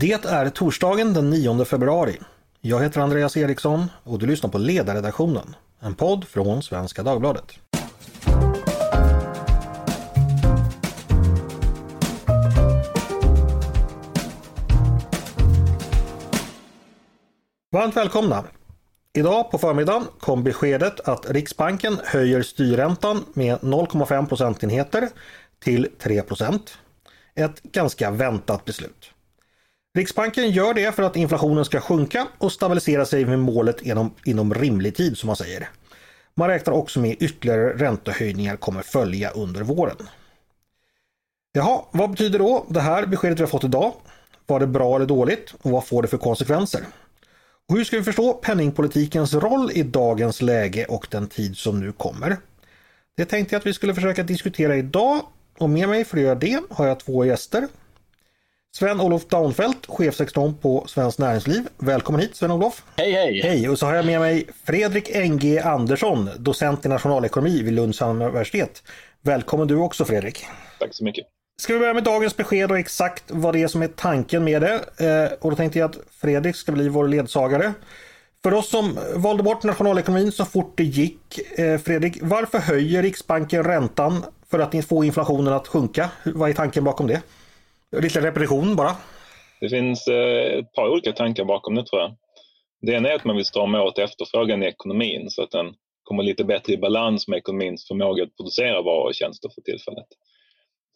Det är torsdagen den 9 februari. Jag heter Andreas Eriksson och du lyssnar på Ledarredaktionen, en podd från Svenska Dagbladet. Varmt välkomna! Idag på förmiddagen kom beskedet att Riksbanken höjer styrräntan med 0,5 procentenheter till 3 procent. Ett ganska väntat beslut. Riksbanken gör det för att inflationen ska sjunka och stabilisera sig med målet inom, inom rimlig tid som man säger. Man räknar också med ytterligare räntehöjningar kommer följa under våren. Jaha, vad betyder då det här beskedet vi har fått idag? Var det bra eller dåligt och vad får det för konsekvenser? Och hur ska vi förstå penningpolitikens roll i dagens läge och den tid som nu kommer? Det tänkte jag att vi skulle försöka diskutera idag och med mig för att göra det har jag två gäster. Sven-Olof Daunfeldt, chefsekonom på Svenskt Näringsliv. Välkommen hit Sven-Olof! Hej hej! Hej! Och så har jag med mig Fredrik NG Andersson, docent i nationalekonomi vid Lunds universitet. Välkommen du också Fredrik! Tack så mycket! Ska vi börja med dagens besked och exakt vad det är som är tanken med det. Eh, och då tänkte jag att Fredrik ska bli vår ledsagare. För oss som valde bort nationalekonomin så fort det gick. Eh, Fredrik, varför höjer Riksbanken räntan för att få inflationen att sjunka? Vad är tanken bakom det? Lite repetition bara. Det finns eh, ett par olika tankar bakom det tror jag. Det ena är att man vill strama åt efterfrågan i ekonomin så att den kommer lite bättre i balans med ekonomins förmåga att producera varor och tjänster för tillfället.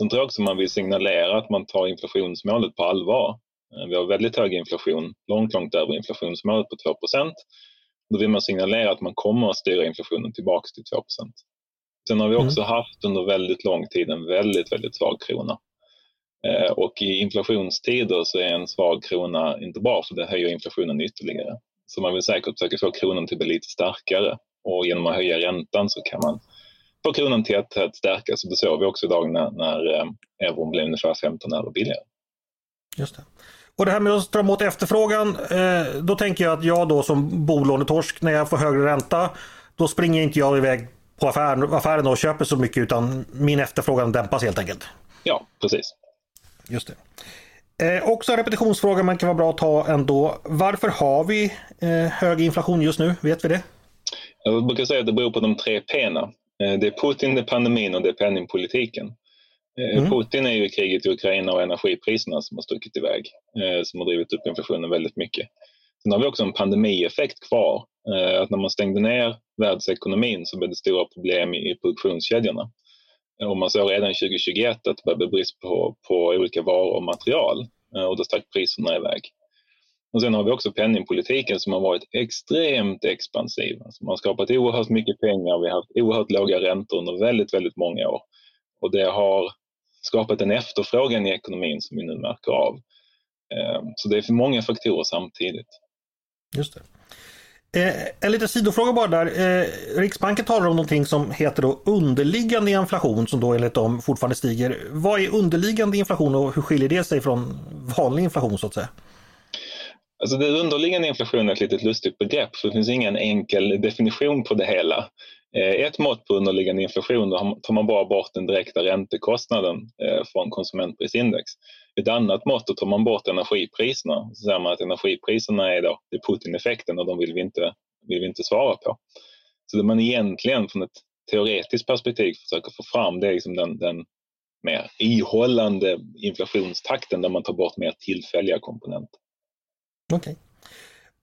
Sen tror jag också man vill signalera att man tar inflationsmålet på allvar. Eh, vi har väldigt hög inflation, långt, långt över inflationsmålet på 2% Då vill man signalera att man kommer att styra inflationen tillbaks till 2% Sen har vi också mm. haft under väldigt lång tid en väldigt, väldigt svag krona. Eh, och i inflationstider så är en svag krona inte bra för det höjer inflationen ytterligare. Så man vill säkert försöka få kronan till att bli lite starkare och genom att höja räntan så kan man få kronan till att, att stärkas. Det såg vi också idag när, när eh, euron blev ungefär 15 öre billigare. Just det. Och det här med att strama åt efterfrågan, eh, då tänker jag att jag då som bolånetorsk när jag får högre ränta, då springer inte jag iväg på affären, affären och köper så mycket utan min efterfrågan dämpas helt enkelt. Ja, precis. Just det. Eh, också en repetitionsfråga men kan vara bra att ta ändå. Varför har vi eh, hög inflation just nu? Vet vi det? Jag brukar säga att det beror på de tre P. Eh, det är Putin, det är pandemin och det är penningpolitiken. Eh, mm. Putin är ju kriget i Ukraina och energipriserna som har stuckit iväg, eh, som har drivit upp inflationen väldigt mycket. Sen har vi också en pandemieffekt kvar. Att när man stängde ner världsekonomin så blev det stora problem i produktionskedjorna. Och man såg redan 2021 att det började bli brist på, på olika varor och material eh, och då stack priserna iväg. Och sen har vi också penningpolitiken som har varit extremt expansiv. Alltså man har skapat oerhört mycket pengar, vi har haft oerhört låga räntor under väldigt, väldigt många år. Och det har skapat en efterfrågan i ekonomin som vi nu märker av. Eh, så det är för många faktorer samtidigt. Just det. Eh, en liten sidofråga bara där. Eh, Riksbanken talar om någonting som heter då underliggande inflation som då enligt dem fortfarande stiger. Vad är underliggande inflation och hur skiljer det sig från vanlig inflation så att säga? Alltså det underliggande inflationen är ett litet lustigt begrepp för det finns ingen enkel definition på det hela. Eh, ett mått på underliggande inflation, då tar man bara bort den direkta räntekostnaden eh, från konsumentprisindex. Ett annat mått, då tar man bort energipriserna. Så säger man att energipriserna är då, det är Putin-effekten och de vill vi, inte, vill vi inte svara på. Så det man egentligen från ett teoretiskt perspektiv försöker få fram det är liksom den, den mer ihållande inflationstakten där man tar bort mer tillfälliga komponenter. Okej. Okay.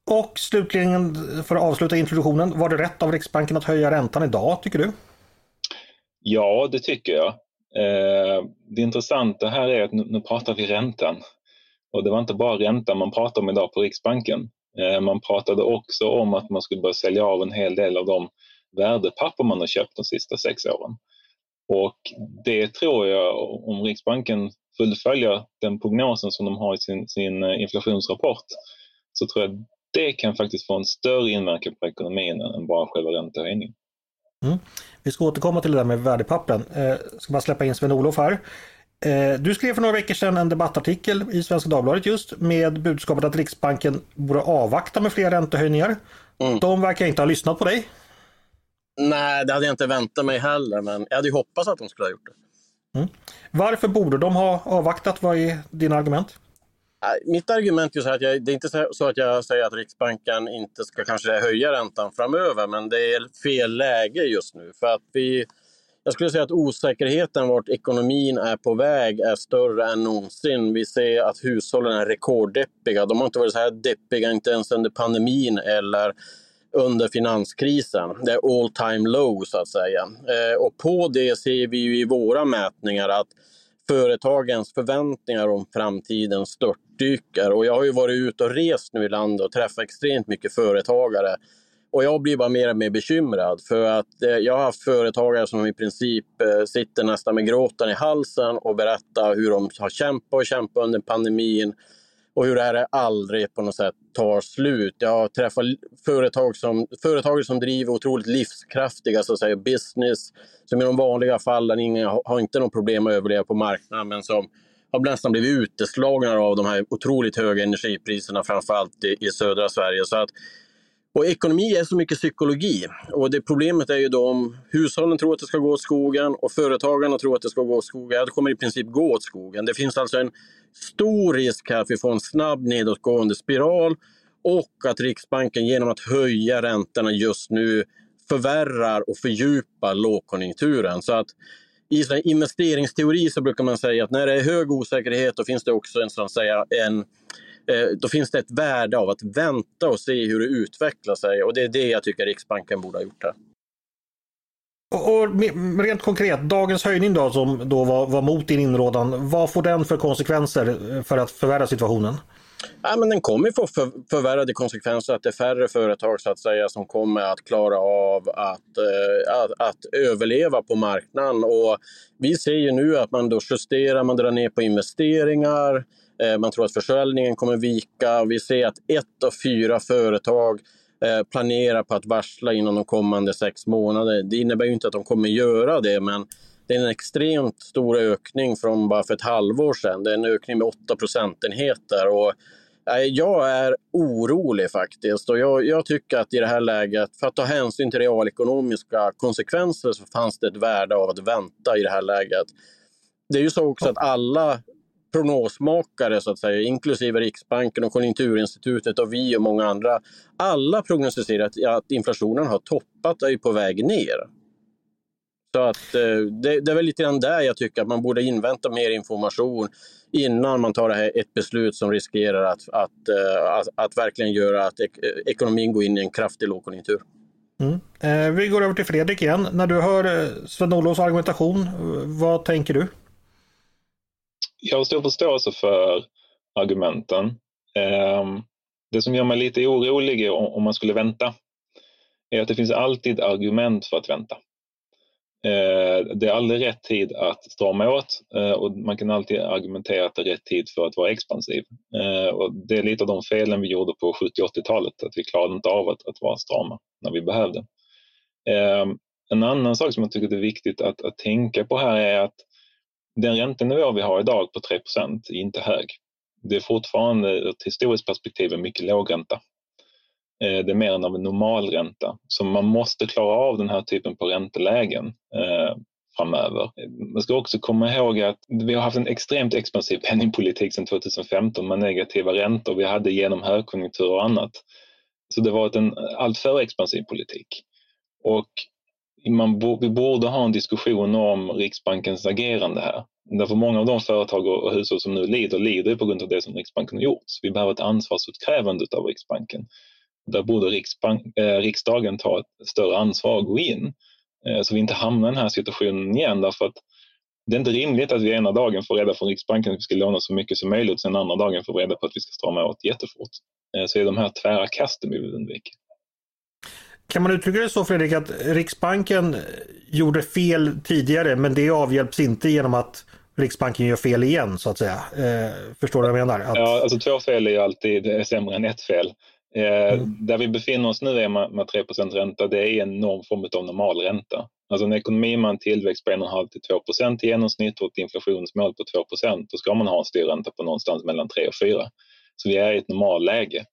Och slutligen för att avsluta introduktionen, var det rätt av Riksbanken att höja räntan idag tycker du? Ja, det tycker jag. Eh, det intressanta här är att nu, pratar vi räntan. Och det var inte bara räntan man pratade om idag på Riksbanken. Eh, man pratade också om att man skulle börja sälja av en hel del av de värdepapper man har köpt de sista sex åren. Och det tror jag, om Riksbanken fullföljer den prognosen som de har i sin, sin eh, inflationsrapport, så tror jag det kan faktiskt få en större inverkan på ekonomin än bara själva räntehöjningen. Mm. Vi ska återkomma till det där med värdepappen. Eh, ska bara släppa in Sven-Olof här. Eh, du skrev för några veckor sedan en debattartikel i Svenska Dagbladet just med budskapet att Riksbanken borde avvakta med fler räntehöjningar. Mm. De verkar inte ha lyssnat på dig. Nej, det hade jag inte väntat mig heller, men jag hade ju hoppats att de skulle ha gjort det. Mm. Varför borde de ha avvaktat? Vad är dina argument? Äh, mitt argument är så att jag, det är inte så att jag säger att Riksbanken inte ska kanske höja räntan framöver, men det är fel läge just nu. För att vi, jag skulle säga att osäkerheten vart ekonomin är på väg är större än någonsin. Vi ser att hushållen är rekorddeppiga. De har inte varit så här deppiga, inte ens under pandemin eller under finanskrisen. Det är all time low så att säga. Eh, och på det ser vi ju i våra mätningar att företagens förväntningar om framtiden störtdyker. Och jag har ju varit ute och rest nu i landet och träffat extremt mycket företagare. Och jag blir bara mer och mer bekymrad för att eh, jag har haft företagare som i princip eh, sitter nästan med gråten i halsen och berättar hur de har kämpat och kämpat under pandemin och hur det här aldrig på något sätt tar slut. Jag har träffat företag som, företag som driver otroligt livskraftiga så att säga, business som i de vanliga fallen ingen, har inte något problem att överleva på marknaden men som har nästan blivit uteslagna av de här otroligt höga energipriserna framförallt i, i södra Sverige. Så att, och ekonomi är så mycket psykologi. Och det problemet är ju då om hushållen tror att det ska gå åt skogen och företagarna tror att det ska gå åt skogen. Ja, det kommer i princip gå åt skogen. Det finns alltså en stor risk här att vi får en snabb nedåtgående spiral och att Riksbanken genom att höja räntorna just nu förvärrar och fördjupar lågkonjunkturen. Så att i investeringsteori så brukar man säga att när det är hög osäkerhet då finns det också en, så att säga, en då finns det ett värde av att vänta och se hur det utvecklar sig. Och det är det jag tycker Riksbanken borde ha gjort här. Och rent konkret, dagens höjning då som då var, var mot din inrådan, vad får den för konsekvenser för att förvärra situationen? Ja, men den kommer få för, förvärrade konsekvenser, att det är färre företag så att säga som kommer att klara av att, eh, att, att, överleva på marknaden. Och vi ser ju nu att man då justerar, man drar ner på investeringar, Eh, Eh, man tror att försäljningen kommer vika. Vi ser att ett av fyra företag eh, planerar på att varsla inom de kommande sex månaderna. Det innebär ju inte att de kommer göra det, men det är en extremt stor ökning från bara för ett halvår sedan. Det är en ökning med 8 procentenheter. Och eh, jag är orolig faktiskt och jag, jag, tycker att i det här läget, för att ta hänsyn till realekonomiska konsekvenser, så fanns det ett värde av att vänta i det här läget. Det är ju så också att alla prognosmakare, så att säga, inklusive Riksbanken och Konjunkturinstitutet och vi och många andra. Alla prognostiserar att, att inflationen har toppat och är på väg ner. Så att, eh, det, det, är väl lite grann där jag tycker att man borde invänta mer information innan man tar det här, ett beslut som riskerar att, att, eh, att, att verkligen göra att ek, ekonomin går in i en kraftig lågkonjunktur. Mm. Eh, vi går över till Fredrik igen. När du hör eh, Sven-Olofs argumentation, vad tänker du? Jag har stor förståelse för argumenten. Ehm, det som gör mig lite orolig om man skulle vänta är att det finns alltid argument för att vänta. Ehm, det är aldrig rätt tid att strama åt eh, och man kan alltid argumentera att det är rätt tid för att vara expansiv. Ehm, och det är lite av de felen vi gjorde på 70 80-talet, att vi klarade inte av att, att vara strama när vi behövde. En annan sak som jag tycker är viktigt att, att tänka på här är att den räntenivå vi har idag på 3 är inte hög. Det är fortfarande ur ett historiskt perspektiv en mycket låg ränta. Eh, det är mer än av en normalränta. Så man måste klara av den här typen på räntelägen eh, framöver. Man ska också komma ihåg att vi har haft en extremt expansiv penningpolitik sedan 2015 med negativa räntor. Vi hade genom högkonjunktur och annat. Så det har varit en alltför expansiv politik. Och man, vi borde ha en diskussion om Riksbankens agerande här. Därför många av de företag och hushåll som nu lider, lider på grund av det som Riksbanken har gjort. Så vi behöver ett ansvarsutkrävande av Riksbanken. Där borde Riksbank, eh, riksdagen ta ett större ansvar och gå in eh, så vi inte hamnar i den här situationen igen. Därför att det är inte rimligt att vi ena dagen får reda från Riksbanken att vi ska låna så mycket som möjligt och sen andra dagen får reda på att vi ska strama åt jättefort. Eh, så är de här tvära kasten vi vill undvika. Kan man uttrycka det så Fredrik att Riksbanken gjorde fel tidigare men det avhjälps inte genom att Riksbanken gör fel igen så att säga. Eh, förstår du vad jag menar? Att... Ja, alltså två fel är ju alltid sämre än ett fel. Eh, mm. Där vi befinner oss nu är med, med 3% ränta, det är en någon form av normalränta. Alltså en ekonomi med en tillväxt på 1,5 till 2% i genomsnitt och ett inflationsmål på 2% då ska man ha en styrränta på någonstans mellan 3 och 4. Så vi är i ett normalläge.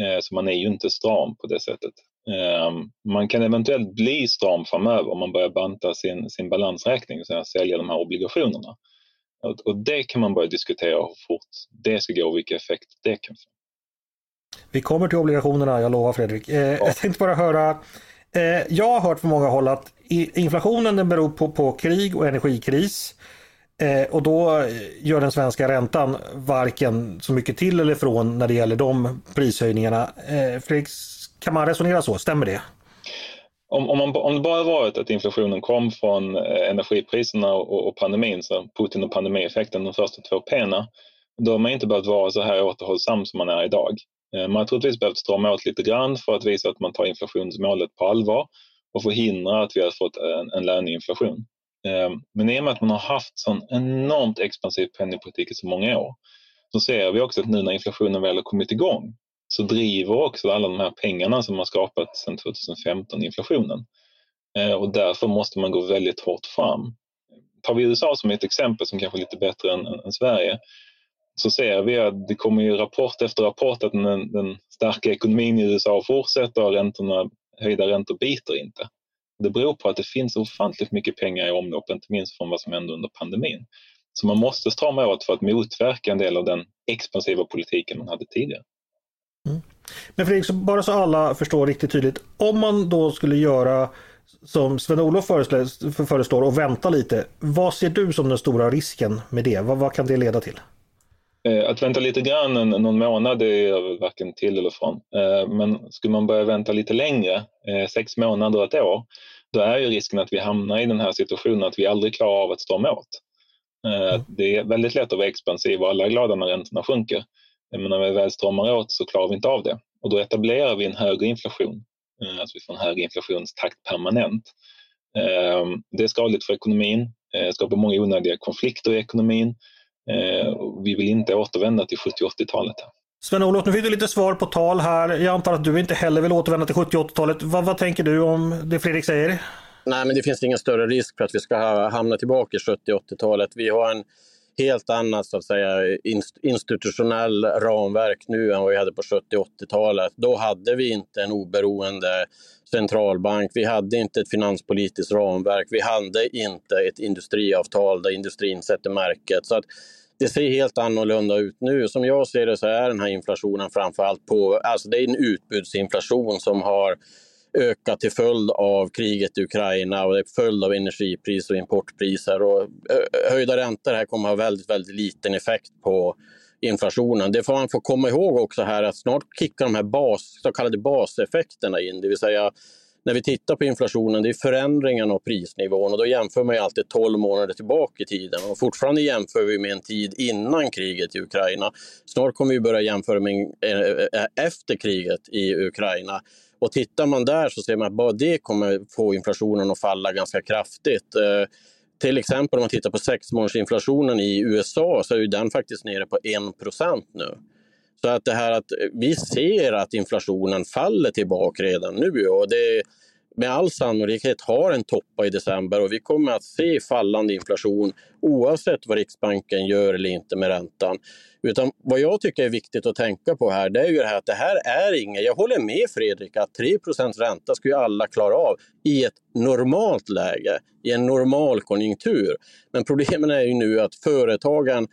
Eh, så man är ju inte stram på det sättet. Ehm, man kan eventuellt bli stram framöver om man börjar banta sin, sin balansräkning, så sälja de här obligationerna. Och det kan man börja diskutera hur fort det ska gå och vilka effekter det kan få. Vi kommer till obligationerna, jag lovar Fredrik. Eh, ja. Jag tänkte bara höra, eh, jag har hört från många håll att inflationen den beror på, på krig och energikris. Eh, och då gör den svenska räntan varken så mycket till eller från när det gäller de prishöjningarna. Eh, Fredrik, kan man resonera så? Stämmer det? Om, om, man, om det bara varit att inflationen kom från eh, energipriserna och, och pandemin, så Putin och pandemieffekten, de första två P, då har man inte behövt vara så här återhållsam som man är idag. Eh, man har troligtvis behövt strama åt lite grann för att visa att man tar inflationsmålet på allvar och förhindra att vi har fått en, en löneinflation. Eh, men i och med att man har haft sån enormt expansiv penningpolitik i så många år så ser vi också att nu när inflationen väl har kommit igång så driver också alla de här pengarna som har skapats sedan 2015 inflationen. Eh, och därför måste man gå väldigt hårt fram. Tar vi USA som ett exempel som kanske är lite bättre än, än Sverige så ser vi att det kommer ju rapport efter rapport att den, den starka ekonomin i USA fortsätter och räntorna, höjda räntor biter inte. Det beror på att det finns ofantligt mycket pengar i omlopp, inte minst från vad som hände under pandemin. Så man måste strama åt för att motverka en del av den expansiva politiken man hade tidigare. Mm. Men Fredrik, bara så alla förstår riktigt tydligt. Om man då skulle göra som Sven-Olof föreslår och vänta lite. Vad ser du som den stora risken med det? Vad, vad kan det leda till? Eh, att vänta lite grann, någon månad, det är varken till eller från. Eh, men skulle man börja vänta lite längre, eh, sex månader, ett år, då är ju risken att vi hamnar i den här situationen att vi aldrig klarar av att strama åt. Mm. Det är väldigt lätt att vara expansiv och alla är glada när räntorna sjunker. Men när vi väl stramar åt så klarar vi inte av det och då etablerar vi en högre inflation. Alltså vi får en högre inflationstakt permanent. Det är skadligt för ekonomin, skapar många onödiga konflikter i ekonomin Eh, vi vill inte återvända till 70 80-talet. Sven-Olof, nu fick du lite svar på tal här. Jag antar att du inte heller vill återvända till 70 80-talet. Vad, vad tänker du om det Fredrik säger? Nej, men det finns ingen större risk för att vi ska hamna tillbaka i 70 80-talet. Vi har en helt annat så att säga, institutionell ramverk nu än vad vi hade på 70 80-talet. Då hade vi inte en oberoende centralbank, vi hade inte ett finanspolitiskt ramverk, vi hade inte ett industriavtal där industrin sätter märket. Så att det ser helt annorlunda ut nu. Som jag ser det så är den här inflationen framförallt på, alltså det är en utbudsinflation som har ökat till följd av kriget i Ukraina och till följd av energipris och importpriser. Och eh, höjda räntor här kommer att ha väldigt, väldigt liten effekt på inflationen. Det får man få komma ihåg också här att snart kickar de här bas, så kallade baseffekterna in, det vill säga när vi tittar på inflationen, det är förändringen av prisnivån och då jämför man ju alltid 12 månader tillbaka i tiden och fortfarande jämför vi med en tid innan kriget i Ukraina. Snart kommer vi börja jämföra med eh, eh, efter kriget i Ukraina. Och tittar man där så ser man att bara det kommer få inflationen att falla ganska kraftigt. Eh, till exempel om man tittar på sexmånadersinflationen i USA så är den faktiskt nere på 1% nu. Så att det här att eh, vi ser att inflationen faller tillbaka redan nu och det med all sannolikhet har en toppa i december och vi kommer att se fallande inflation oavsett vad Riksbanken gör eller inte med räntan. Utan vad jag tycker är viktigt att tänka på här, det är ju det här att det här är inget, jag håller med Fredrik att 3 ränta ska ju alla klara av i ett normalt läge, i en normal konjunktur. Men problemen är ju nu att företagen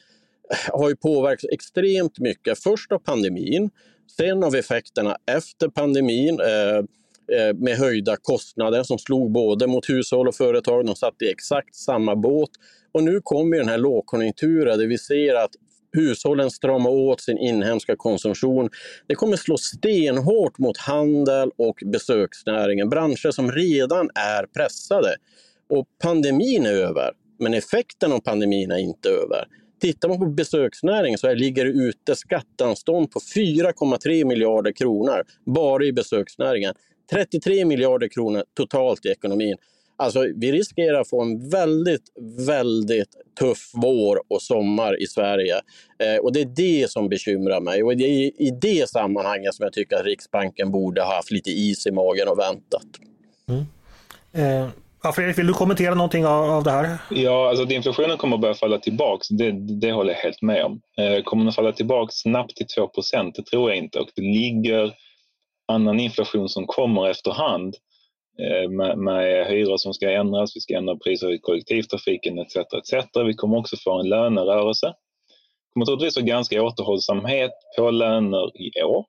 har ju påverkats extremt mycket. Först av pandemin, sen av effekterna efter pandemin eh, Eh, med höjda kostnader som slog både mot hushåll och företag. De satt i exakt samma båt. Och nu kommer den här lågkonjunkturen där vi ser att hushållen stramar åt sin inhemska konsumtion. Det kommer slå stenhårt mot handel och besöksnäringen, branscher som redan är pressade. Och pandemin är över, men effekten av pandemin är inte över. Tittar man på besöksnäringen så ligger det ute skatteanstånd på 4,3 miljarder kronor bara i besöksnäringen. 33 miljarder kronor totalt i ekonomin. Alltså, vi riskerar att få en väldigt, väldigt tuff vår och sommar i Sverige. Eh, och det är det som bekymrar mig. Och det är i det sammanhanget som jag tycker att Riksbanken borde ha haft lite is i magen och väntat. Mm. Eh, ja, Fredrik, vill du kommentera någonting av, av det här? Ja, alltså att inflationen kommer att börja falla tillbaka, det, det håller jag helt med om. Eh, kommer den att falla tillbaka snabbt till 2% det tror jag inte. Och det ligger annan inflation som kommer efterhand eh, med, med hyror som ska ändras, vi ska ändra priser i kollektivtrafiken etc. etc. Vi kommer också få en lönerörelse. Det kommer troligtvis vara ganska återhållsamhet på löner i år.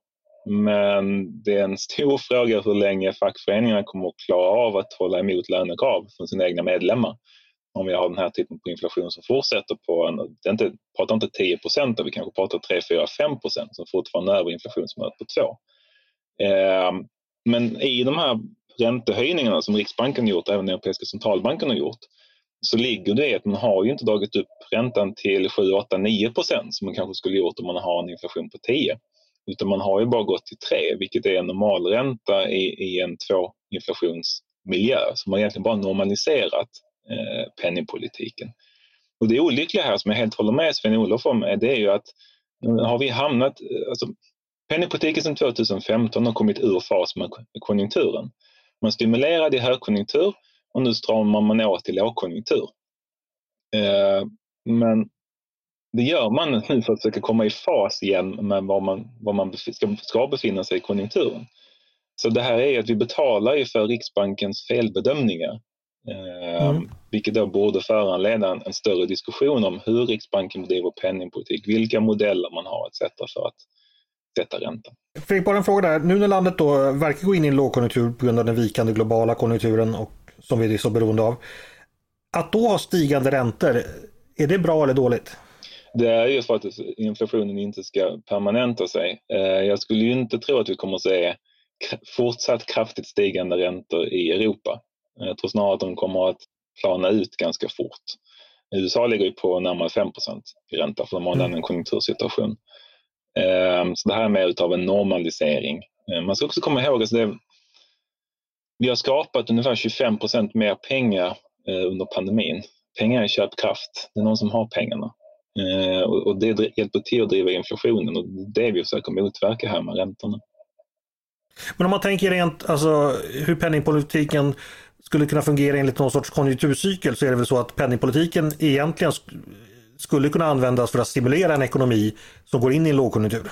Men det är en stor fråga hur länge fackföreningarna kommer att klara av att hålla emot lönekrav från sina egna medlemmar om vi har den här typen av inflation som fortsätter på, en, det är inte, pratar inte 10 procent, vi kanske pratar 3, 4, 5 procent som fortfarande är över inflationsmålet på 2. Ehm, men i de här räntehöjningarna som Riksbanken gjort, även Europeiska centralbanken har gjort, så ligger det i att man har ju inte dragit upp räntan till 7, 8, 9 procent som man kanske skulle gjort om man har en inflation på 10. Utan man har ju bara gått till 3, vilket är en normalränta i, i en tvåinflationsmiljö. Så man har egentligen bara normaliserat Eh, penningpolitiken. Och det olyckliga här som jag helt håller med Sven-Olof om eh, det är ju att nu har vi hamnat, eh, alltså, penningpolitiken sedan 2015 har kommit ur fas med konjunkturen. Man stimulerade i högkonjunktur och nu stramar man åt i lågkonjunktur. Eh, men det gör man nu för att försöka komma i fas igen med var man, var man ska, ska befinna sig i konjunkturen. Så det här är att vi betalar ju för Riksbankens felbedömningar Eh, mm. Vilket då borde föranleda en, en, större diskussion om hur Riksbanken bedriver penningpolitik, vilka modeller man har etc. för att sätta räntan. Fredrik, bara en fråga där. Nu när landet då verkar gå in i en lågkonjunktur på grund av den vikande globala konjunkturen och som vi är så beroende av. Att då ha stigande räntor, är det bra eller dåligt? Det är ju för att inflationen inte ska permanenta sig. Eh, jag skulle ju inte tro att vi kommer att se fortsatt kraftigt stigande räntor i Europa. Jag tror snarare att de kommer att plana ut ganska fort. USA ligger ju på närmare 5 i ränta för de har mm. en konjunktursituation. Ehm, så det här är mer utav en normalisering. Ehm, man ska också komma ihåg att det, vi har skapat ungefär 25% mer pengar eh, under pandemin. Pengar är köpkraft. Det är någon som har pengarna. Ehm, och det hjälper till att driva inflationen och det är det vi försöker motverka här med räntorna. Men om man tänker rent alltså, hur penningpolitiken skulle kunna fungera enligt någon sorts konjunkturcykel så är det väl så att penningpolitiken egentligen skulle kunna användas för att stimulera en ekonomi som går in i en lågkonjunktur.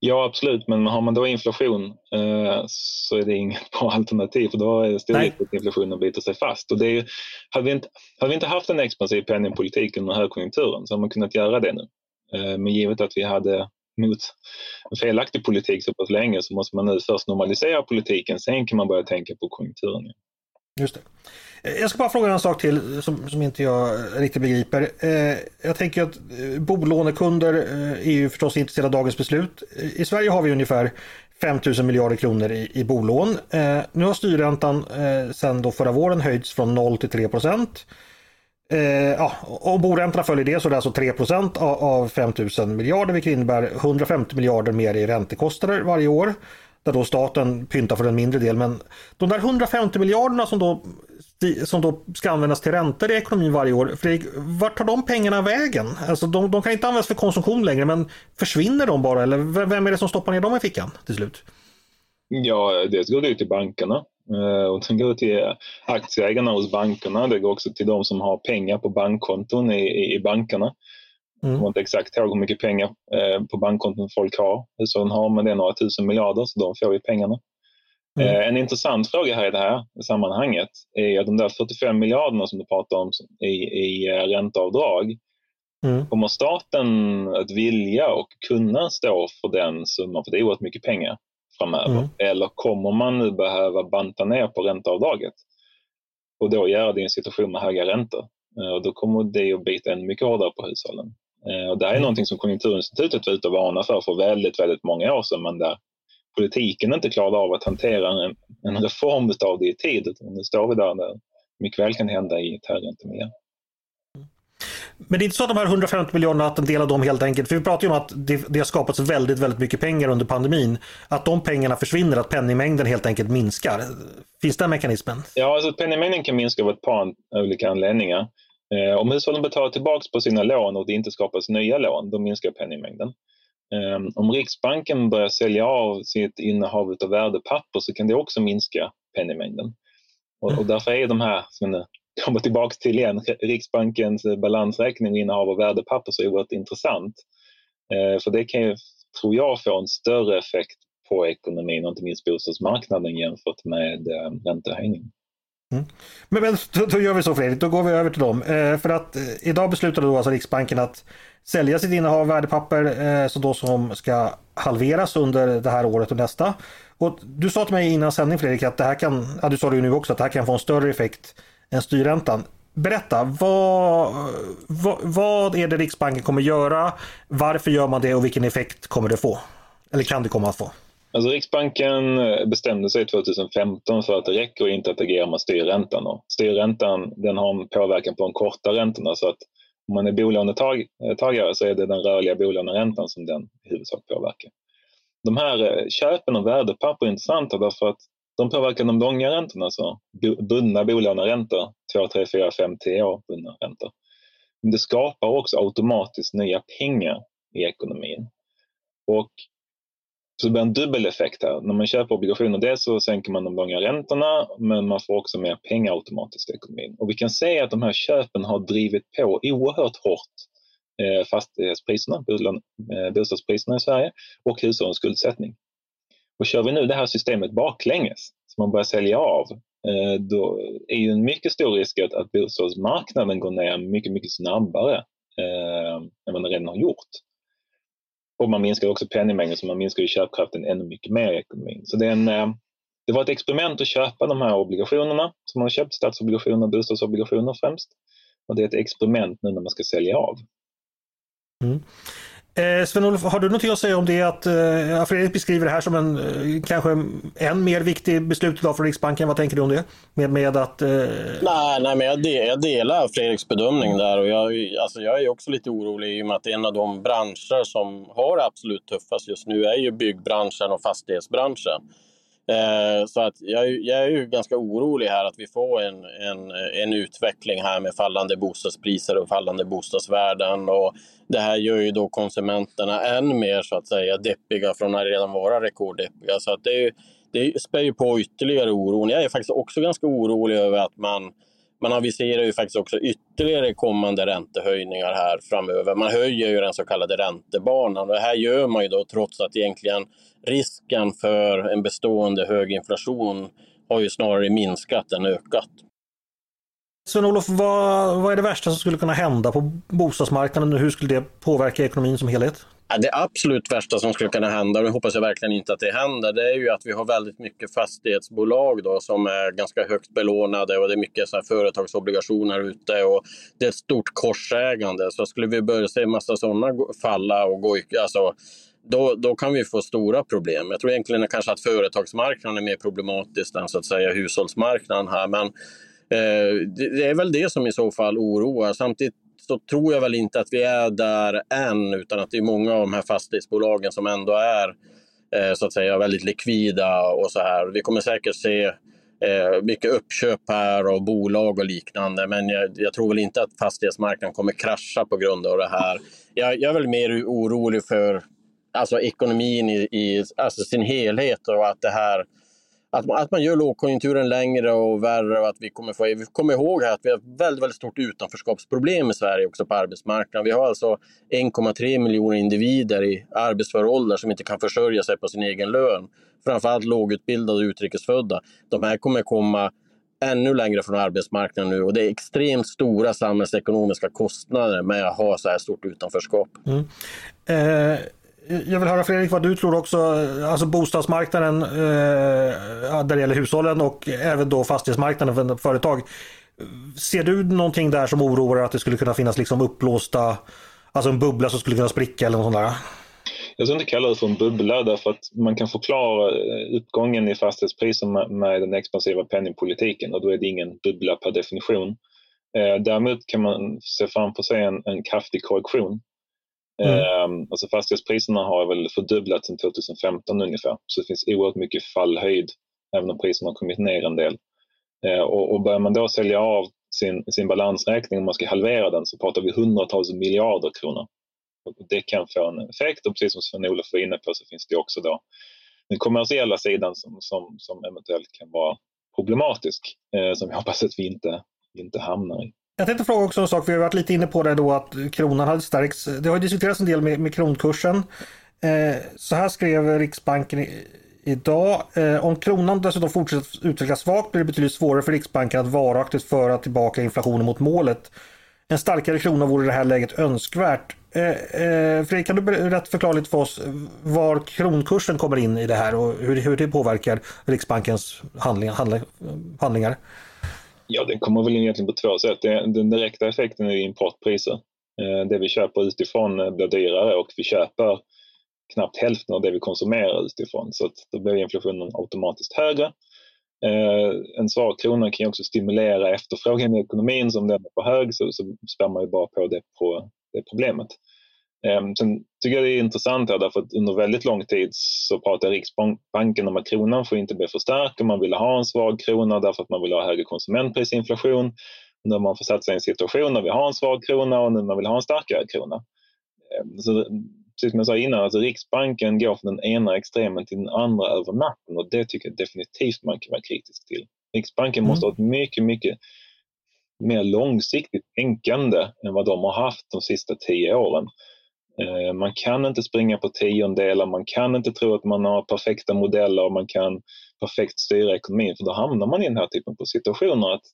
Ja absolut, men har man då inflation eh, så är det inget bra alternativ för då är det stor risk att inflationen biter sig fast. Och det är, hade, vi inte, hade vi inte haft en expansiv penningpolitik under högkonjunkturen så hade man kunnat göra det nu. Eh, men givet att vi hade mot en felaktig politik så pass länge så måste man nu först normalisera politiken, sen kan man börja tänka på konjunkturen. Just det. Eh, jag ska bara fråga en sak till eh, som, som inte jag eh, riktigt begriper. Eh, jag tänker att eh, bolånekunder är ju förstås intresserade av dagens beslut. I Sverige har vi ungefär 5 000 miljarder kronor i, i bolån. nu har styrräntan sedan då förra våren höjts från 0 till 3 procent. ja, om boräntorna följer det så är det alltså 3 procent av, av 5 000 miljarder vilket innebär 150 miljarder mer i räntekostnader varje år där då staten pyntar för en mindre del. Men de där 150 miljarderna som då, som då ska användas till räntor i ekonomin varje år, Fredrik, vart tar de pengarna vägen? Alltså de, de kan inte användas för konsumtion längre, men försvinner de bara? Eller vem är det som stoppar ner dem i fickan till slut? Ja, det går det till bankerna eh, och det går till aktieägarna hos bankerna. Det går också till de som har pengar på bankkonton i, i bankerna. Mm. Jag kommer inte exakt ihåg hur mycket pengar eh, på bankkonton folk har. Hushållen har, men det är några tusen miljarder så de får ju pengarna. Mm. Eh, en intressant fråga här i det här sammanhanget är att de där 45 miljarderna som du pratar om i, i eh, ränteavdrag, mm. kommer staten att vilja och kunna stå för den summan? För det är oerhört mycket pengar framöver. Mm. Eller kommer man nu behöva banta ner på ränteavdraget och då göra det i en situation med höga räntor? Och då kommer det att bita än mycket hårdare på hushållen. Eh, och det här är mm. någonting som Konjunkturinstitutet var ute och varnade för för väldigt, väldigt många år sedan men där politiken inte klarade av att hantera en, en reform av det i tid. Nu står vi där där mycket väl kan hända i ett högräntemiljöer. Men det är inte så att de här 150 miljarderna, att en del av dem helt enkelt, för vi pratar ju om att det, det har skapats väldigt, väldigt mycket pengar under pandemin, att de pengarna försvinner, att penningmängden helt enkelt minskar. Finns den mekanismen? Ja, alltså penningmängden kan minska av ett par olika anledningar. Eh, om hushållen betalar tillbaka på sina lån och det inte skapas nya lån, då minskar penningmängden. Eh, om Riksbanken börjar sälja av sitt innehav av värdepapper så kan det också minska penningmängden. Och, och därför är de här, som jag kommer tillbaka till igen, Riksbankens eh, balansräkning och innehav av värdepapper så oerhört intressant. Eh, för det kan ju, tror jag, få en större effekt på ekonomin och inte minst bostadsmarknaden jämfört med eh, räntehöjningen. Mm. Men, men då, då, gör vi så Fredrik, då går vi över till dem. Eh, för att eh, idag beslutade då alltså Riksbanken att sälja sitt innehav av värdepapper eh, så då som ska halveras under det här året och nästa. Och du sa till mig innan sändning Fredrik att det här kan, ja, du sa det ju nu också, att det här kan få en större effekt än styrräntan. Berätta, vad, vad, vad är det Riksbanken kommer göra? Varför gör man det och vilken effekt kommer det få? Eller kan det komma att få? Alltså Riksbanken eh, bestämde sig 2015 för att det räcker inte att agera med styrräntan. styrräntan den har en påverkan på de korta räntorna så att om man är bolånetagare eh, så är det den rörliga bolåneräntan som den i huvudsak påverkar. De här eh, köpen av värdepapper är intressanta därför att de påverkar de långa räntorna, så bundna bolåneräntor, 2, 3, 4, 5, 10 år bundna räntor. Men det skapar också automatiskt nya pengar i ekonomin. Och så det blir en dubbeleffekt här. När man köper obligationer, dels så sänker man de långa räntorna men man får också mer pengar automatiskt i ekonomin. Och vi kan se att de här köpen har drivit på oerhört hårt eh, fastighetspriserna, eh, bostadspriserna i Sverige och hushållens skuldsättning. Och kör vi nu det här systemet baklänges, så man börjar sälja av, eh, då är ju en mycket stor risk att bostadsmarknaden går ner mycket, mycket snabbare än vad den redan har gjort. Och man minskar också penningmängden så man minskar ju köpkraften ännu mycket mer i ekonomin. Så det, är en, eh, det var ett experiment att köpa de här obligationerna som man har köpt, statsobligationer, bostadsobligationer främst. Och det är ett experiment nu när man ska sälja av. Mm. Eh, Sven-Olof, har du någonting att säga om det att eh, Fredrik beskriver det här som en eh, kanske en mer viktig beslut idag från Riksbanken. Vad tänker du om det? Med, med att, eh... nej, nej, men jag, de, jag delar Fredriks bedömning där och jag, alltså jag är också lite orolig i och med att en av de branscher som har absolut tuffast just nu är ju byggbranschen och fastighetsbranschen. Eh, så att jag, jag, är ju ganska orolig här att vi får en, en, en utveckling här med fallande bostadspriser och fallande bostadsvärden. Och det här gör ju då konsumenterna än mer så att säga deppiga från att redan vara rekorddeppiga. Så att det, det spär ju på ytterligare oron. Jag är faktiskt också ganska orolig över att man man aviserar ju faktiskt också ytterligare kommande räntehöjningar här framöver. Man höjer ju den så kallade räntebanan och det här gör man ju då trots att egentligen risken för en bestående hög inflation har ju snarare minskat än ökat. Sven-Olof, vad, vad är det värsta som skulle kunna hända på bostadsmarknaden och hur skulle det påverka ekonomin som helhet? Det absolut värsta som skulle kunna hända, och det hoppas jag verkligen inte att det händer, det är ju att vi har väldigt mycket fastighetsbolag då, som är ganska högt belånade och det är mycket så företagsobligationer ute och det är ett stort korsägande. Så skulle vi börja se en massa sådana falla och gå, alltså, då, då kan vi få stora problem. Jag tror egentligen kanske att företagsmarknaden är mer problematisk än så att säga hushållsmarknaden här. Men Eh, det, är väl det som i så fall oroar. Samtidigt så tror jag väl inte att vi är där än, utan att det är många av de här fastighetsbolagen som ändå är eh, så att säga väldigt likvida och så här. Vi kommer säkert se eh, mycket uppköp här av bolag och liknande, men jag, jag, tror väl inte att fastighetsmarknaden kommer krascha på grund av det här. Jag, jag är väl mer orolig för alltså ekonomin i, i alltså sin helhet och att det här att man, att man gör lågkonjunkturen längre och värre och att vi kommer få, vi kommer ihåg här att vi har ett väldigt, väldigt stort utanförskapsproblem i Sverige också på arbetsmarknaden. Vi har alltså 1,3 miljoner individer i arbetsför ålder som inte kan försörja sig på sin egen lön. Framförallt lågutbildade och utrikesfödda. De här kommer komma ännu längre från arbetsmarknaden nu och det är extremt stora samhällsekonomiska kostnader med att ha så här stort utanförskap. Mm. Eh, Eh, jag vill höra Fredrik vad du tror också, eh, alltså bostadsmarknaden eh, där det gäller hushållen och även då fastighetsmarknaden för företag. Ser du någonting där som oroar att det skulle kunna finnas liksom uppblåsta, alltså en bubbla som skulle kunna spricka eller något sånt där? Jag skulle inte kalla det för en bubbla därför att man kan förklara eh, uppgången i fastighetspriser med, med den expansiva penningpolitiken och då är det ingen bubbla per definition. Eh, däremot kan man se framför sig en, en kraftig korrektion Mm. Eh, alltså fastighetspriserna har väl fördubblats sedan 2015 ungefär. Så det finns oerhört mycket fallhöjd även om priserna har kommit ner en del. Eh, och, och börjar man då sälja av sin, sin balansräkning, om man ska halvera den, så pratar vi hundratals miljarder kronor. Och det kan få en effekt och precis som Sven-Olof var inne på så finns det också då den kommersiella sidan som, som, som eventuellt kan vara problematisk, eh, som jag hoppas att vi inte, inte hamnar i. Jag tänkte fråga också en sak, vi har varit lite inne på det då att kronan hade stärkts. Det har diskuterats en del med, med kronkursen. Eh, så här skrev Riksbanken idag. Eh, om kronan dessutom fortsätter utvecklas svagt blir det betydligt svårare för Riksbanken att varaktigt föra tillbaka inflationen mot målet. En starkare krona vore i det här läget önskvärt. Eh, Fredrik, kan du rätt förklara lite för oss var kronkursen kommer in i det här och hur, hur det påverkar Riksbankens handlingar? handlingar? Ja, den kommer väl in egentligen på två sätt. Den direkta effekten är importpriser. Eh, det vi köper utifrån eh, blir dyrare och vi köper knappt hälften av det vi konsumerar utifrån så att då blir inflationen automatiskt högre. Eh, en svag krona kan ju också stimulera efterfrågan i ekonomin, så om den är för hög så, så spär man ju bara på det, på det problemet. Ehm, sen tycker jag det är intressant här därför att under väldigt lång tid så pratar Riksbanken om att kronan får inte bli för stark och man vill ha en svag krona därför att man vill ha högre konsumentprisinflation. Nu har man försatt sig i en situation där vi har en svag krona och nu man vill ha en starkare krona. Ehm, så, precis som jag sa innan, alltså Riksbanken går från den ena extremen till den andra över natten och det tycker jag definitivt man kan vara kritisk till. Riksbanken mm. måste ha ett mycket, mycket mer långsiktigt tänkande än vad de har haft de sista tio åren. Eh, man kan inte springa på tiondelar, man kan inte tro att man har perfekta modeller och man kan perfekt styra ekonomin för då hamnar man i den här typen av situationer att,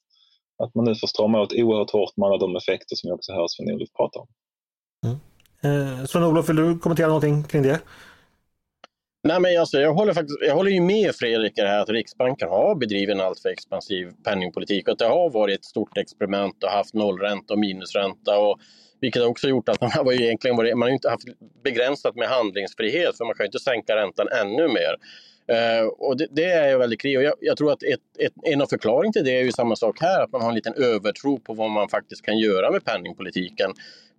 att man nu får strama åt oerhört hårt med alla de effekter som jag också hör Sven-Olof prata om. Mm. Eh, Sven-Olof, vill du kommentera någonting kring det? Nej, men alltså, jag, håller faktiskt, jag håller ju med Fredrik här att Riksbanken har bedrivit en alltför expansiv penningpolitik och att det har varit ett stort experiment och haft nollränta och minusränta. Och vilket har också gjort att man har egentligen varit, man har inte haft begränsat med handlingsfrihet för man kan inte sänka räntan ännu mer. Uh, och det, det, är väldigt krig. Och jag, jag, tror att ett, ett, en av förklaringarna till det är ju samma sak här, att man har en liten övertro på vad man faktiskt kan göra med penningpolitiken.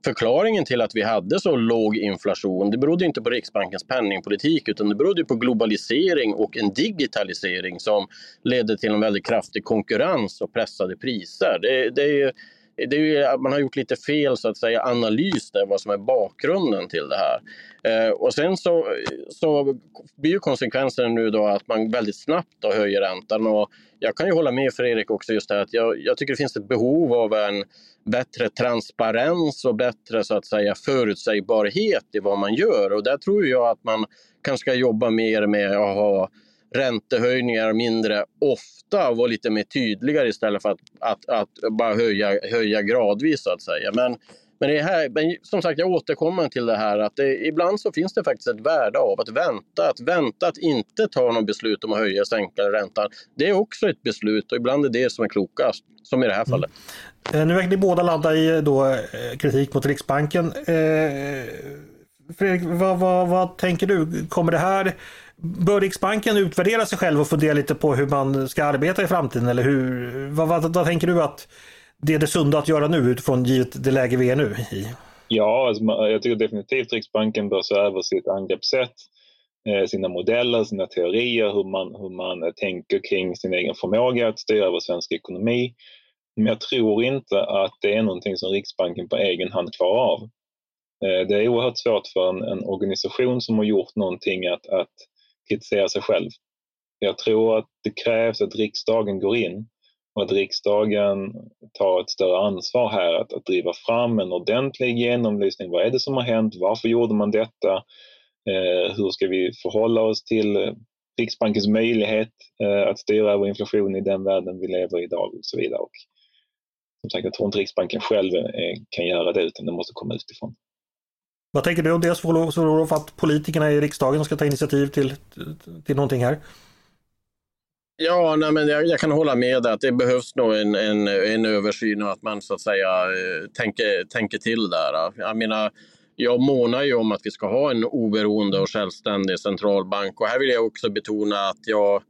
Förklaringen till att vi hade så låg inflation, det berodde inte på Riksbankens penningpolitik utan det berodde på globalisering och en digitalisering som ledde till en väldigt kraftig konkurrens och pressade priser. Det, det är det är ju, eh, man har gjort lite fel så att säga analys där vad som är bakgrunden till det här. Eh, och sen så, eh, så blir ju konsekvensen nu då att man väldigt snabbt då höjer räntan. Och jag kan ju hålla med Fredrik också just det här att jag, jag tycker det finns ett behov av en bättre transparens och bättre så att säga förutsägbarhet i vad man gör. Och där tror jag att man kanske ska jobba mer med att ha räntehöjningar mindre ofta och vara lite mer tydligare istället för att, att, att bara höja, höja gradvis så att säga. Men, men, det här, men som sagt, jag återkommer till det här att det, ibland så finns det faktiskt ett värde av att vänta. Att vänta att inte ta något beslut om att höja sänka räntan. Det är också ett beslut och ibland är det som är klokast, som i det här fallet. Mm. Eh, nu verkar ni båda landa i eh, då, eh, kritik mot Riksbanken. Eh, Fredrik, vad, vad, vad tänker du? Kommer det här Bör Riksbanken utvärdera sig själv och fundera lite på hur man ska arbeta i framtiden? Eller hur, vad, vad, vad tänker du att det är det sunda att göra nu utifrån givet det läge vi är nu i? Ja, alltså, jag tycker definitivt Riksbanken bör se över sitt angreppssätt, eh, sina modeller, sina teorier, hur man, hur man tänker kring sin egen förmåga att styra över svensk ekonomi. Men jag tror inte att det är någonting som Riksbanken på egen hand klarar av. Eh, det är oerhört svårt för en, en organisation som har gjort någonting att, att kritisera sig själv. Jag tror att det krävs att riksdagen går in och att riksdagen tar ett större ansvar här att, att driva fram en ordentlig genomlysning. Vad är det som har hänt? Varför gjorde man detta? Eh, hur ska vi förhålla oss till Riksbankens möjlighet eh, att styra över inflation i den världen vi lever i idag och så vidare. Och, som sagt, jag tror inte Riksbanken själv eh, kan göra det utan det måste komma utifrån. Vad tänker du om det Solof, att politikerna i riksdagen ska ta initiativ till, till någonting här? Ja, nej, men jag, jag, kan hålla med att det behövs nog en, en, en översyn och att man så att säga eh, tänker, tänker till där. Jag menar, jag månar ju om att vi ska ha en oberoende och självständig centralbank och här vill jag också betona att jag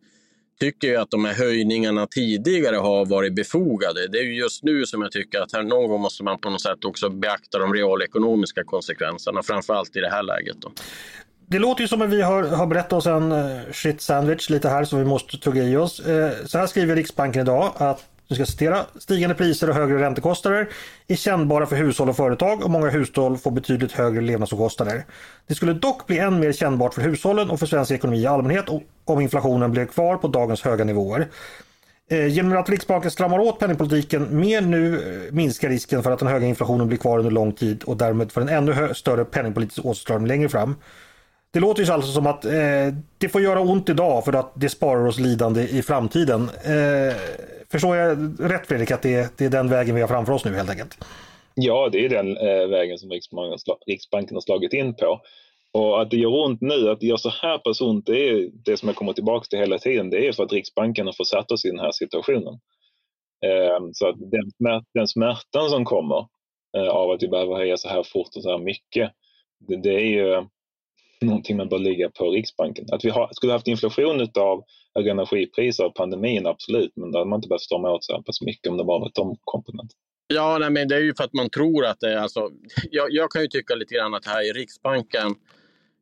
tycker ju att de här höjningarna tidigare har varit befogade. Det är just nu som jag tycker att här någon gång måste man på något sätt också beakta de realekonomiska konsekvenserna, framförallt i det här läget. Då. Det låter ju som att vi har, har berättat oss en eh, shit sandwich lite här som vi måste tugga i oss. Eh, så här skriver Riksbanken idag att nu ska jag citera. Stigande priser och högre räntekostnader är kännbara för hushåll och företag och många hushåll får betydligt högre levnadsomkostnader. Det skulle dock bli än mer kännbart för hushållen och för svensk ekonomi i allmänhet om inflationen blev kvar på dagens höga nivåer. Eh, genom att Riksbanken stramar åt penningpolitiken mer nu eh, minskar risken för att den höga inflationen blir kvar under lång tid och därmed för en ännu större penningpolitisk åtstramning längre fram. Det låter ju alltså som att eh, det får göra ont idag för att det sparar oss lidande i framtiden. Eh, förstår jag rätt Fredrik att det, det, är den vägen vi har framför oss nu helt enkelt? Ja, det är den eh, vägen som Riksbanken har slagit in på. Och att det gör ont nu, att det gör så här pass ont, det är det som jag kommer tillbaka till hela tiden. Det är för att Riksbanken har försatt oss i den här situationen. Eh, så att den, den smärtan som kommer eh, av att vi behöver höja så här fort och så här mycket, det, det är ju någonting man bör ligga på Riksbanken. Att vi har, skulle haft inflation av höga energipriser och pandemin, absolut, men då hade man inte behövt strama åt så här pass mycket om det bara varit de komponenterna. Ja, nej, men det är ju för att man tror att det är... Alltså, jag, jag kan ju tycka lite grann att här i Riksbanken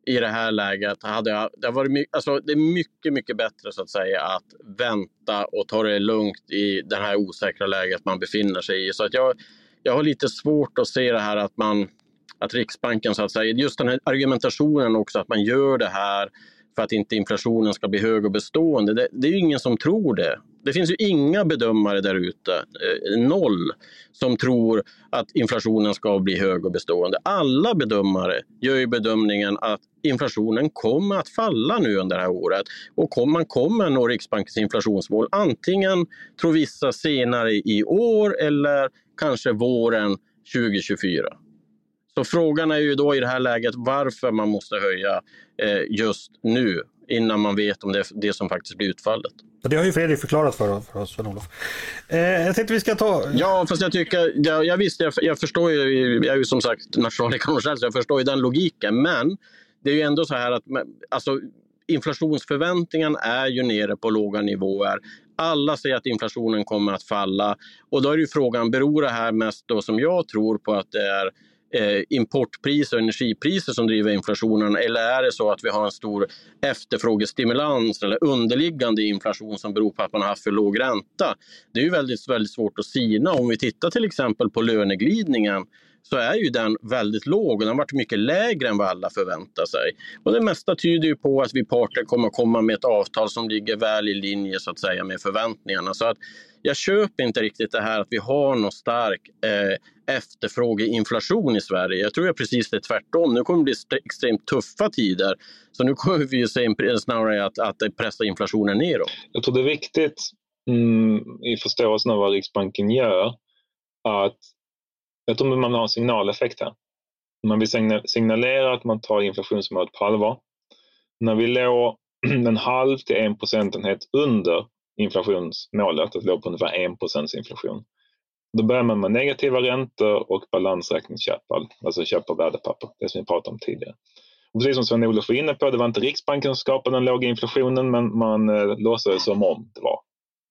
i det här läget hade jag, det, har varit, alltså, det är mycket, mycket bättre så att säga att vänta och ta det lugnt i det här osäkra läget man befinner sig i. Så att jag, jag har lite svårt att se det här att man att Riksbanken, så att säga, just den här argumentationen också att man gör det här för att inte inflationen ska bli hög och bestående. Det, det är ju ingen som tror det. Det finns ju inga bedömare där ute, eh, noll, som tror att inflationen ska bli hög och bestående. Alla bedömare gör ju bedömningen att inflationen kommer att falla nu under det här året och man kommer nå Riksbankens inflationsmål. Antingen tror vissa senare i år eller kanske våren 2024. Så frågan är ju då i det här läget varför man måste höja eh, just nu innan man vet om det är det som faktiskt blir utfallet. Det har ju Fredrik förklarat för, för oss, Sven-Olof. Eh, jag tänkte vi ska ta... Ja, fast jag tycker, ja, jag visst, jag, jag förstår ju, jag är ju som sagt nationalekonom själv, så jag förstår ju den logiken. Men det är ju ändå så här att alltså, inflationsförväntningen är ju nere på låga nivåer. Alla säger att inflationen kommer att falla. Och då är ju frågan, beror det här mest då som jag tror på att det är eh, importpriser och energipriser som driver inflationen eller är det så att vi har en stor efterfrågestimulans eller underliggande inflation som beror på att man har haft för låg ränta? Det är ju väldigt, väldigt svårt att sina. Om vi tittar till exempel på löneglidningen så är ju den väldigt låg och den har varit mycket lägre än vad alla förväntar sig. Och det mesta tyder ju på att vi parter kommer att komma med ett avtal som ligger väl i linje så att säga med förväntningarna. Så att jag köper inte riktigt det här att vi har någon stark eh, efterfrågeinflation i Sverige. Jag tror jag precis det är tvärtom. Nu kommer det bli extremt tuffa tider. Så nu kommer vi ju se snarare att, att pressa inflationen neråt. Jag tror det är viktigt mm, i förståelsen av vad Riksbanken gör att jag tror man har en signaleffekt här. Man vill signalera att man tar inflationsmålet på allvar. När vi låg en halv till en procentenhet under inflationsmålet, att låg på ungefär en procents inflation. Då börjar man med negativa räntor och balansräkningsköp, alltså köp av värdepapper, det som vi pratade om tidigare. Och precis som Sven-Olof var inne på, det var inte Riksbanken som skapade den låga inflationen, men man eh, låtsades som om det var.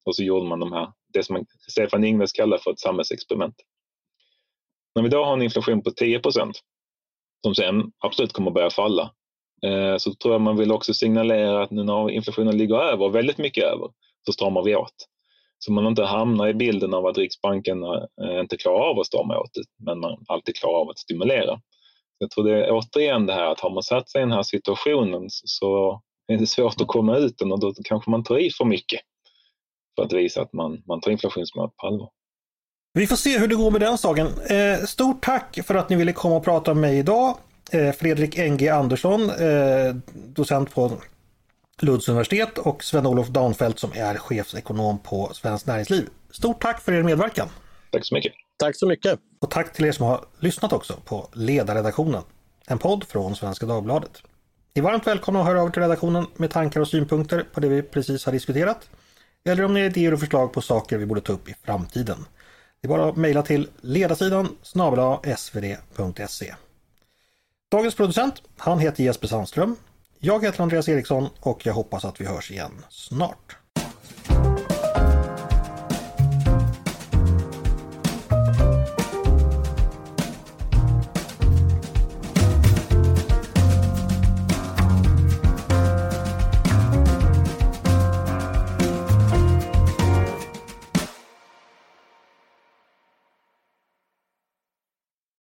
Och så gjorde man de här, det som Stefan Ingves kallar för ett samhällsexperiment. När vi då har en inflation på 10 procent, som sen absolut kommer börja falla, eh, så tror jag man vill också signalera att nu när inflationen ligger över, väldigt mycket över, så stramar vi åt. Så man inte hamnar i bilden av att Riksbanken eh, inte klarar av att strama åt det, men man alltid klarar av att stimulera. Jag tror det är återigen det här att har man satt sig i den här situationen så är det svårt att komma ut den och då kanske man tar i för mycket för att visa att man, man tar inflationsmålet på allvar. Vi får se hur det går med den saken. Eh, stort tack för att ni ville komma och prata med mig idag. Eh, Fredrik NG Andersson, eh, docent på Lunds universitet och Sven-Olof Danfelt som är chefsekonom på Svenskt Näringsliv. Stort tack för er medverkan! Tack så mycket! Tack så mycket! Och tack till er som har lyssnat också på Ledarredaktionen, en podd från Svenska Dagbladet. Ni är varmt välkomna att höra av till redaktionen med tankar och synpunkter på det vi precis har diskuterat. Eller om ni har idéer och förslag på saker vi borde ta upp i framtiden. Det är bara att mejla till ledarsidan snabel svd.se. Dagens producent, han heter Jesper Sandström. Jag heter Andreas Eriksson och jag hoppas att vi hörs igen snart.